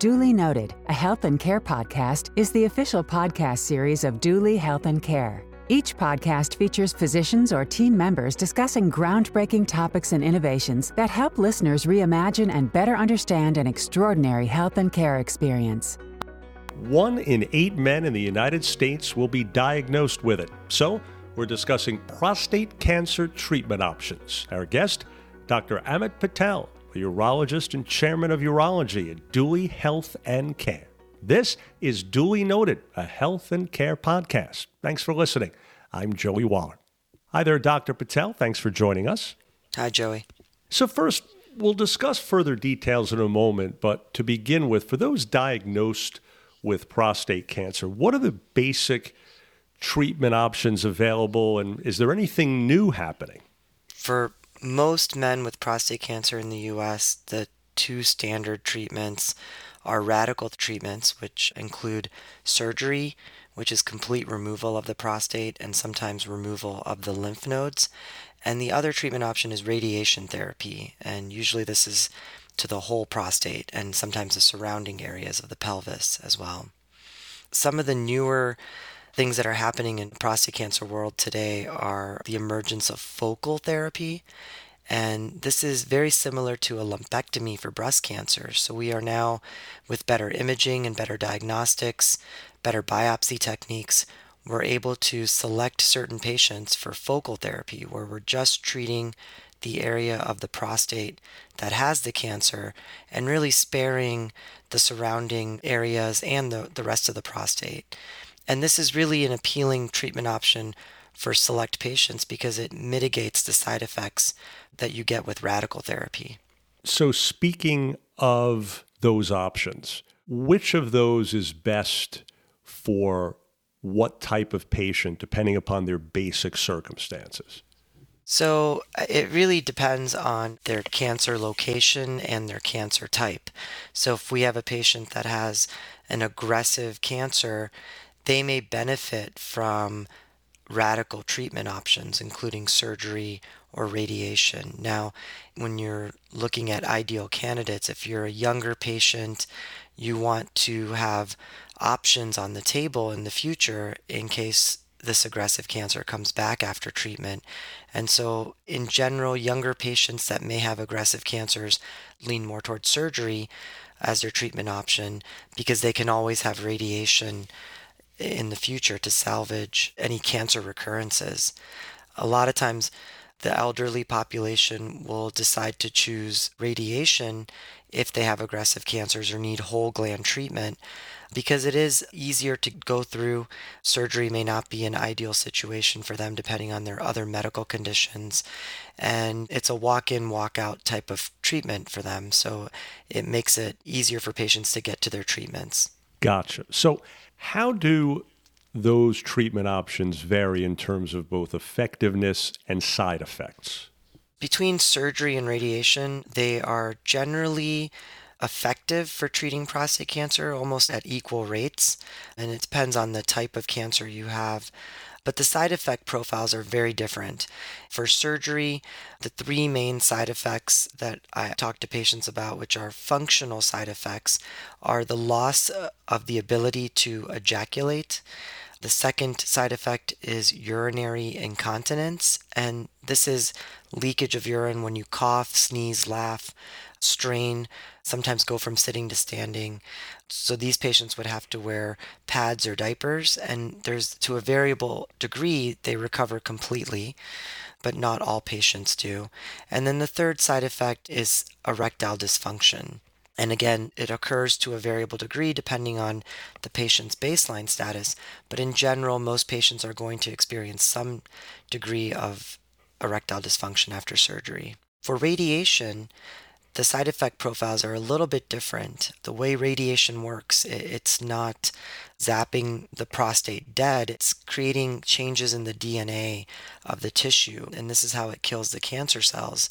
Duly Noted, a health and care podcast, is the official podcast series of Duly Health and Care. Each podcast features physicians or team members discussing groundbreaking topics and innovations that help listeners reimagine and better understand an extraordinary health and care experience. One in eight men in the United States will be diagnosed with it. So, we're discussing prostate cancer treatment options. Our guest, Dr. Amit Patel, a urologist and chairman of urology at Duly Health and Care. This is Duly Noted, a health and care podcast. Thanks for listening. I'm Joey Waller. Hi there, Dr. Patel. Thanks for joining us. Hi, Joey. So, first, we'll discuss further details in a moment, but to begin with, for those diagnosed with prostate cancer, what are the basic treatment options available, and is there anything new happening? For most men with prostate cancer in the US, the two standard treatments are radical treatments, which include surgery, which is complete removal of the prostate and sometimes removal of the lymph nodes. And the other treatment option is radiation therapy. And usually this is to the whole prostate and sometimes the surrounding areas of the pelvis as well. Some of the newer things that are happening in prostate cancer world today are the emergence of focal therapy and this is very similar to a lumpectomy for breast cancer. So we are now, with better imaging and better diagnostics, better biopsy techniques, we're able to select certain patients for focal therapy where we're just treating the area of the prostate that has the cancer and really sparing the surrounding areas and the, the rest of the prostate. And this is really an appealing treatment option for select patients because it mitigates the side effects that you get with radical therapy. So, speaking of those options, which of those is best for what type of patient, depending upon their basic circumstances? So uh, it really depends on their cancer location and their cancer type. So if we have a patient that has an aggressive cancer, they may benefit from radical treatment options, including surgery or radiation. Now, when you're looking at ideal candidates, if you're a younger patient, you want to have options on the table in the future in case this aggressive cancer comes back after treatment. And so, in general, younger patients that may have aggressive cancers lean more towards surgery as their treatment option because they can always have radiation in the future to salvage any cancer recurrences. A lot of times, the elderly population will decide to choose radiation if they have aggressive cancers or need whole gland treatment because it is easier to go through. Surgery may not be an ideal situation for them depending on their other medical conditions. And it's a walk in, walk out type of treatment for them. So it makes it easier for patients to get to their treatments. Gotcha. So, how do those treatment options vary in terms of both effectiveness and side effects? Between surgery and radiation, they are generally effective for treating prostate cancer almost at equal rates, and it depends on the type of cancer you have. But the side effect profiles are very different. For surgery, the three main side effects that I talk to patients about, which are functional side effects, are the loss uh, of the ability to ejaculate. The second side effect is urinary incontinence, and this is leakage of urine when you cough, sneeze, laugh, strain, sometimes go from sitting to standing. So these patients would have to wear pads or diapers, and there's to a variable degree they recover completely, but not all patients do. And then the third side effect is erectile dysfunction. And again, it occurs to a variable degree depending on the patient's baseline status, but in general, most patients are going to experience some degree of erectile dysfunction after surgery. For radiation, the side effect profiles are a little bit different. The way radiation works, it's not zapping the prostate dead, it's creating changes in the DNA of the tissue, and this is how it kills the cancer cells.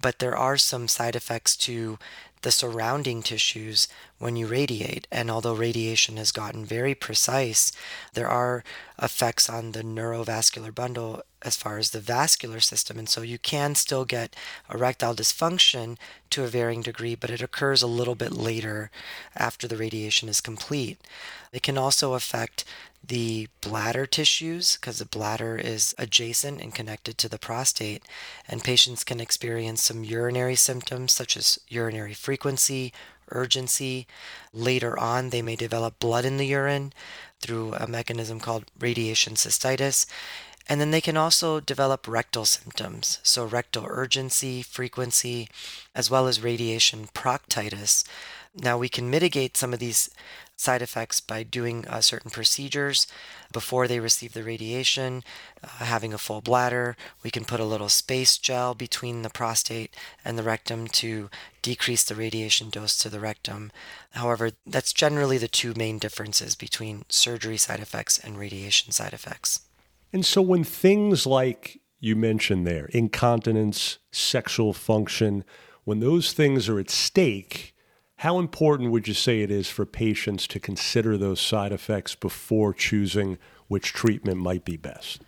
But there are some side effects to the surrounding tissues when you radiate. And although radiation has gotten very precise, there are effects on the neurovascular bundle as far as the vascular system. And so you can still get erectile dysfunction to a varying degree, but it occurs a little bit later after the radiation is complete. It can also affect the bladder tissues because the bladder is adjacent and connected to the prostate, and patients can experience some urinary symptoms such as urinary frequency, urgency. Later on, they may develop blood in the urine through a mechanism called radiation cystitis. And then they can also develop rectal symptoms, so rectal urgency, frequency, as well as radiation proctitis. Now, we can mitigate some of these side effects by doing uh, certain procedures before they receive the radiation, uh, having a full bladder. We can put a little space gel between the prostate and the rectum to decrease the radiation dose to the rectum. However, that's generally the two main differences between surgery side effects and radiation side effects. And so when things like you mentioned there, incontinence, sexual function, when those things are at stake, how important would you say it is for patients to consider those side effects before choosing which treatment might be best?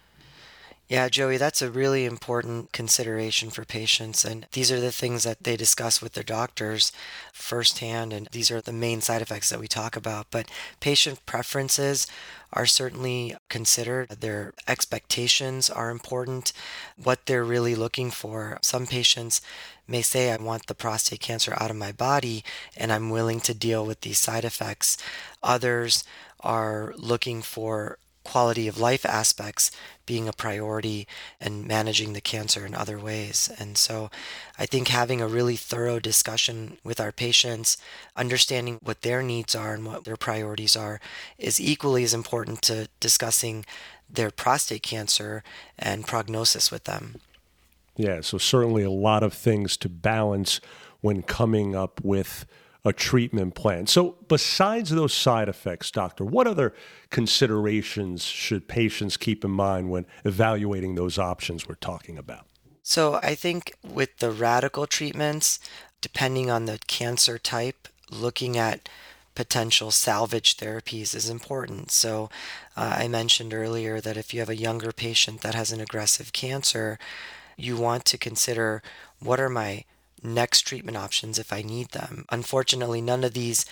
Yeah, Joey, that's a really important consideration for patients. And these are the things that they discuss with their doctors firsthand. And these are the main side effects that we talk about. But patient preferences are certainly considered. Their expectations are important, what they're really looking for. Some patients may say, I want the prostate cancer out of my body and I'm willing to deal with these side effects. Others are looking for quality of life aspects being a priority and managing the cancer in other ways. And so I think having a really thorough discussion with our patients, understanding what their needs are and what their priorities are, is equally as important to discussing their prostate cancer and prognosis with them. Yeah, so certainly a lot of things to balance when coming up with a treatment plan. So, besides those side effects, doctor, what other considerations should patients keep in mind when evaluating those options we're talking about? So, I think with the radical treatments, depending on the cancer type, looking at potential salvage therapies is important. So, uh, I mentioned earlier that if you have a younger patient that has an aggressive cancer, you want to consider what are my next treatment options if I need them. Unfortunately, none of these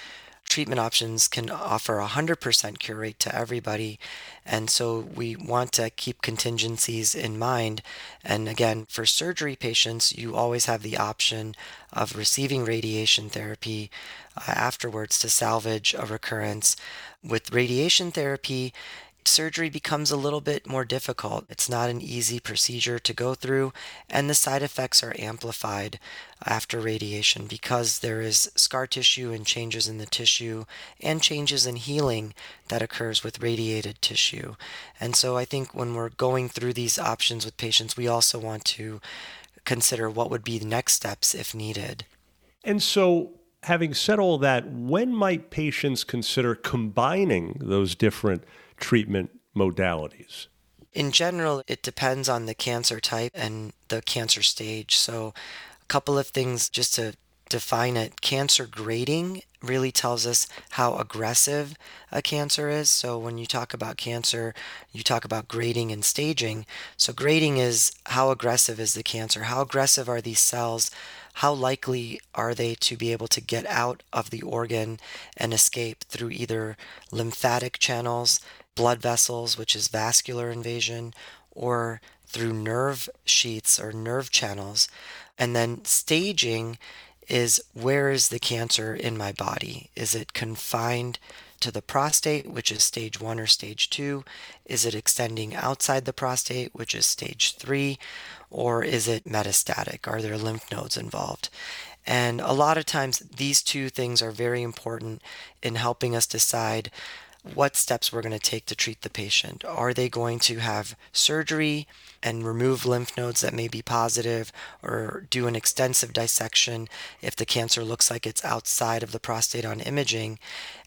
treatment options can offer a 100% cure rate to everybody. And so we want to keep contingencies in mind. And again, for surgery patients, you always have the option of receiving radiation therapy uh, afterwards to salvage a recurrence. With radiation therapy, surgery becomes a little bit more difficult. It's not an easy procedure to go through, and the side effects are amplified after radiation because there is scar tissue and changes in the tissue and changes in healing that occurs with radiated tissue. And so I think when we're going through these options with patients, we also want to consider what would be the next steps if needed. And so having said all that, when might patients consider combining those different treatment modalities? In general, it depends on the cancer type and the cancer stage. So, a couple of things just to define it cancer grading really tells us how aggressive a cancer is. So, when you talk about cancer, you talk about grading and staging. So, grading is how aggressive is the cancer? How aggressive are these cells? How likely are they to be able to get out of the organ and escape through either lymphatic channels, blood vessels, which is vascular invasion, or through nerve sheaths or nerve channels. And then staging is where is the cancer in my body? Is it confined to the prostate, which is stage one or stage two? Is it extending outside the prostate, which is stage three? Or is it metastatic? Are there lymph nodes involved? And a lot of times, these two things are very important in helping us decide what steps we're going to take to treat the patient. Are they going to have surgery and remove lymph nodes that may be positive, or do an extensive dissection if the cancer looks like it's outside of the prostate on imaging,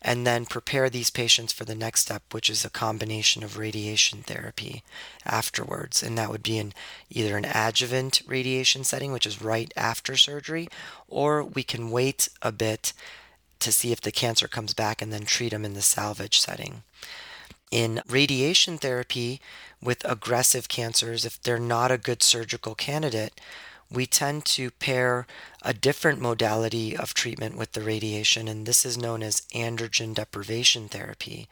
and then prepare these patients for the next step, which is a combination of radiation therapy afterwards. And that would be in either an adjuvant radiation setting, which is right after surgery, or we can wait a bit to see if the cancer comes back and then treat them in the salvage setting. In radiation therapy with aggressive cancers, if they're not a good surgical candidate, we tend to pair a different modality of treatment with the radiation, and this is known as androgen deprivation therapy.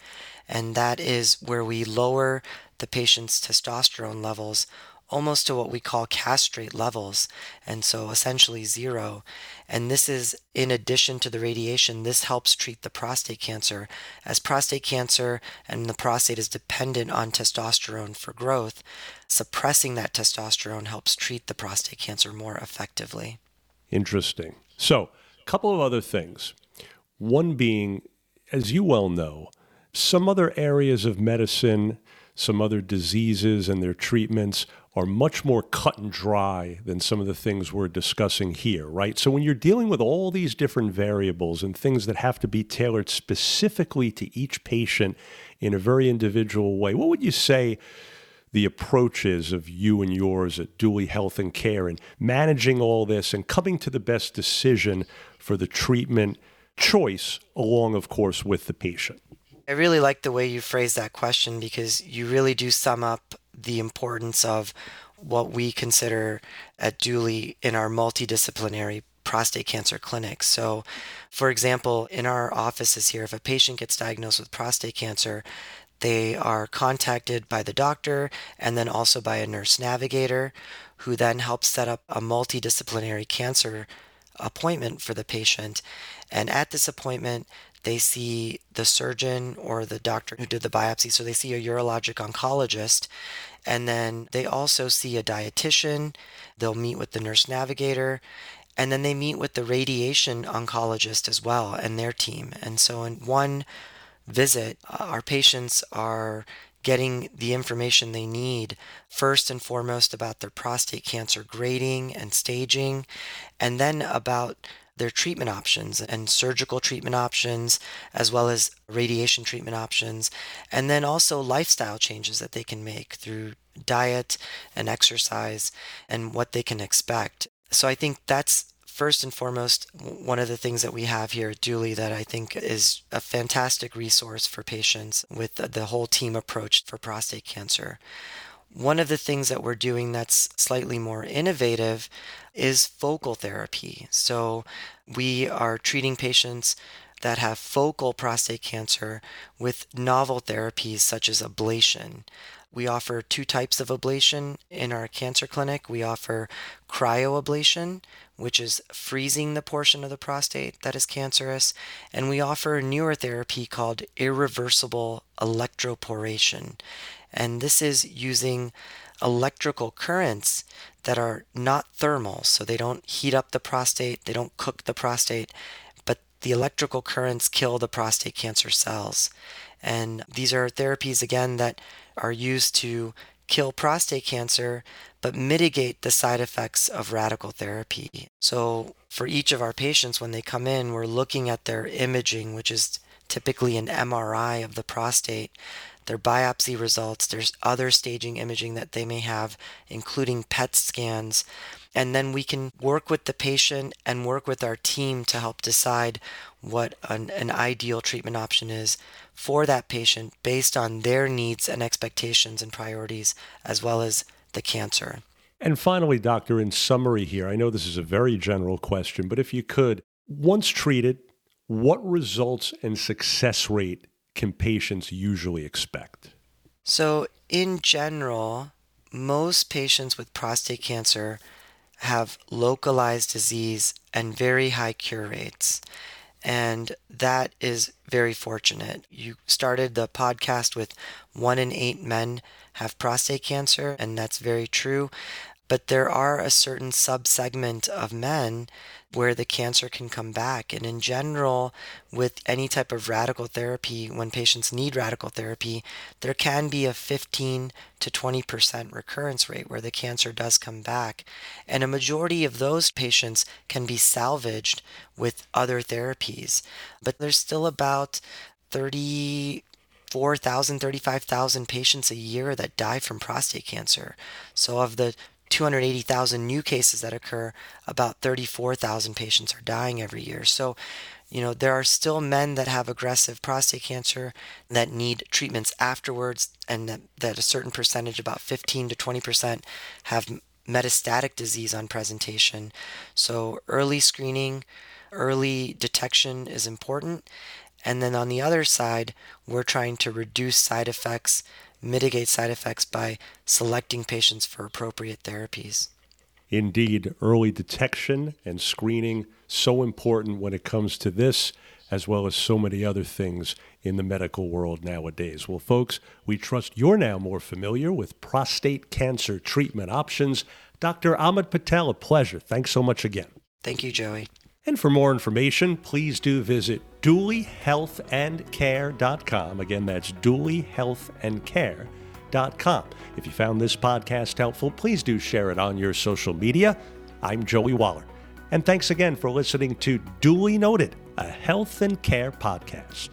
And that is where we lower the patient's testosterone levels almost to what we call castrate levels, and so essentially zero. And this is in addition to the radiation, this helps treat the prostate cancer, as prostate cancer and the prostate is dependent on testosterone for growth. Suppressing that testosterone helps treat the prostate cancer more effectively. Interesting. So, a couple of other things. One being, as you well know, some other areas of medicine, some other diseases and their treatments are much more cut and dry than some of the things we're discussing here, right? So when you're dealing with all these different variables and things that have to be tailored specifically to each patient in a very individual way, what would you say the approaches of you and yours at Duly Health and Care and managing all this and coming to the best decision for the treatment choice, along, of course, with the patient? I really like the way you phrase that question because you really do sum up the importance of what we consider at Duly in our multidisciplinary prostate cancer clinics. So, for example, in our offices here, if a patient gets diagnosed with prostate cancer, they are contacted by the doctor and then also by a nurse navigator who then helps set up a multidisciplinary cancer appointment for the patient. And at this appointment, they see the surgeon or the doctor who did the biopsy. So they see a urologic oncologist and then they also see a dietitian. They'll meet with the nurse navigator. And then they meet with the radiation oncologist as well and their team. And so in one visit, uh, our patients are getting the information they need first and foremost about their prostate cancer grading and staging, and then about their treatment options and surgical treatment options, as well as radiation treatment options, and then also lifestyle changes that they can make through diet and exercise and what they can expect. So I think that's first and foremost one of the things that we have here at Duly that I think is a fantastic resource for patients with the whole team approach for prostate cancer. One of the things that we're doing that's slightly more innovative is focal therapy. So we are treating patients that have focal prostate cancer with novel therapies such as ablation. We offer two types of ablation in our cancer clinic. We offer cryoablation, which is freezing the portion of the prostate that is cancerous, and we offer a newer therapy called irreversible electroporation. And this is using electrical currents that are not thermal, so they don't heat up the prostate, they don't cook the prostate, but the electrical currents kill the prostate cancer cells. And these are therapies, again, that are used to kill prostate cancer but mitigate the side effects of radical therapy. So, for each of our patients, when they come in, we're looking at their imaging, which is typically an MRI of the prostate, their biopsy results, there's other staging imaging that they may have, including PET scans. And then we can work with the patient and work with our team to help decide what an, an ideal treatment option is for that patient based on their needs and expectations and priorities, as well as the cancer. And finally, doctor, in summary here, I know this is a very general question, but if you could, once treated, what results and success rate can patients usually expect? So, in general, most patients with prostate cancer have localized disease and very high cure rates. And that is very fortunate. You started the podcast with one in eight men have prostate cancer, and that's very true. But there are a certain subsegment of men where the cancer can come back. And in general, with any type of radical therapy, when patients need radical therapy, there can be a 15 to 20% recurrence rate where the cancer does come back. And a majority of those patients can be salvaged with other therapies. But there's still about 30 4,000, 35,000 patients a year that die from prostate cancer. So, of the 280,000 new cases that occur, about 34,000 patients are dying every year. So, you know, there are still men that have aggressive prostate cancer that need treatments afterwards, and that, that a certain percentage, about 15 to 20%, have metastatic disease on presentation. So, early screening, early detection is important. And then on the other side, we're trying to reduce side effects, mitigate side effects by selecting patients for appropriate therapies. Indeed, early detection and screening so important when it comes to this as well as so many other things in the medical world nowadays. Well, folks, we trust you're now more familiar with prostate cancer treatment options. Dr. Amit Patel, a pleasure. Thanks so much again. Thank you, Joey. And for more information, please do visit dulyhealthandcare.com. Again, that's dulyhealthandcare.com. If you found this podcast helpful, please do share it on your social media. I'm Joey Waller. And thanks again for listening to Duly Noted, a health and care podcast.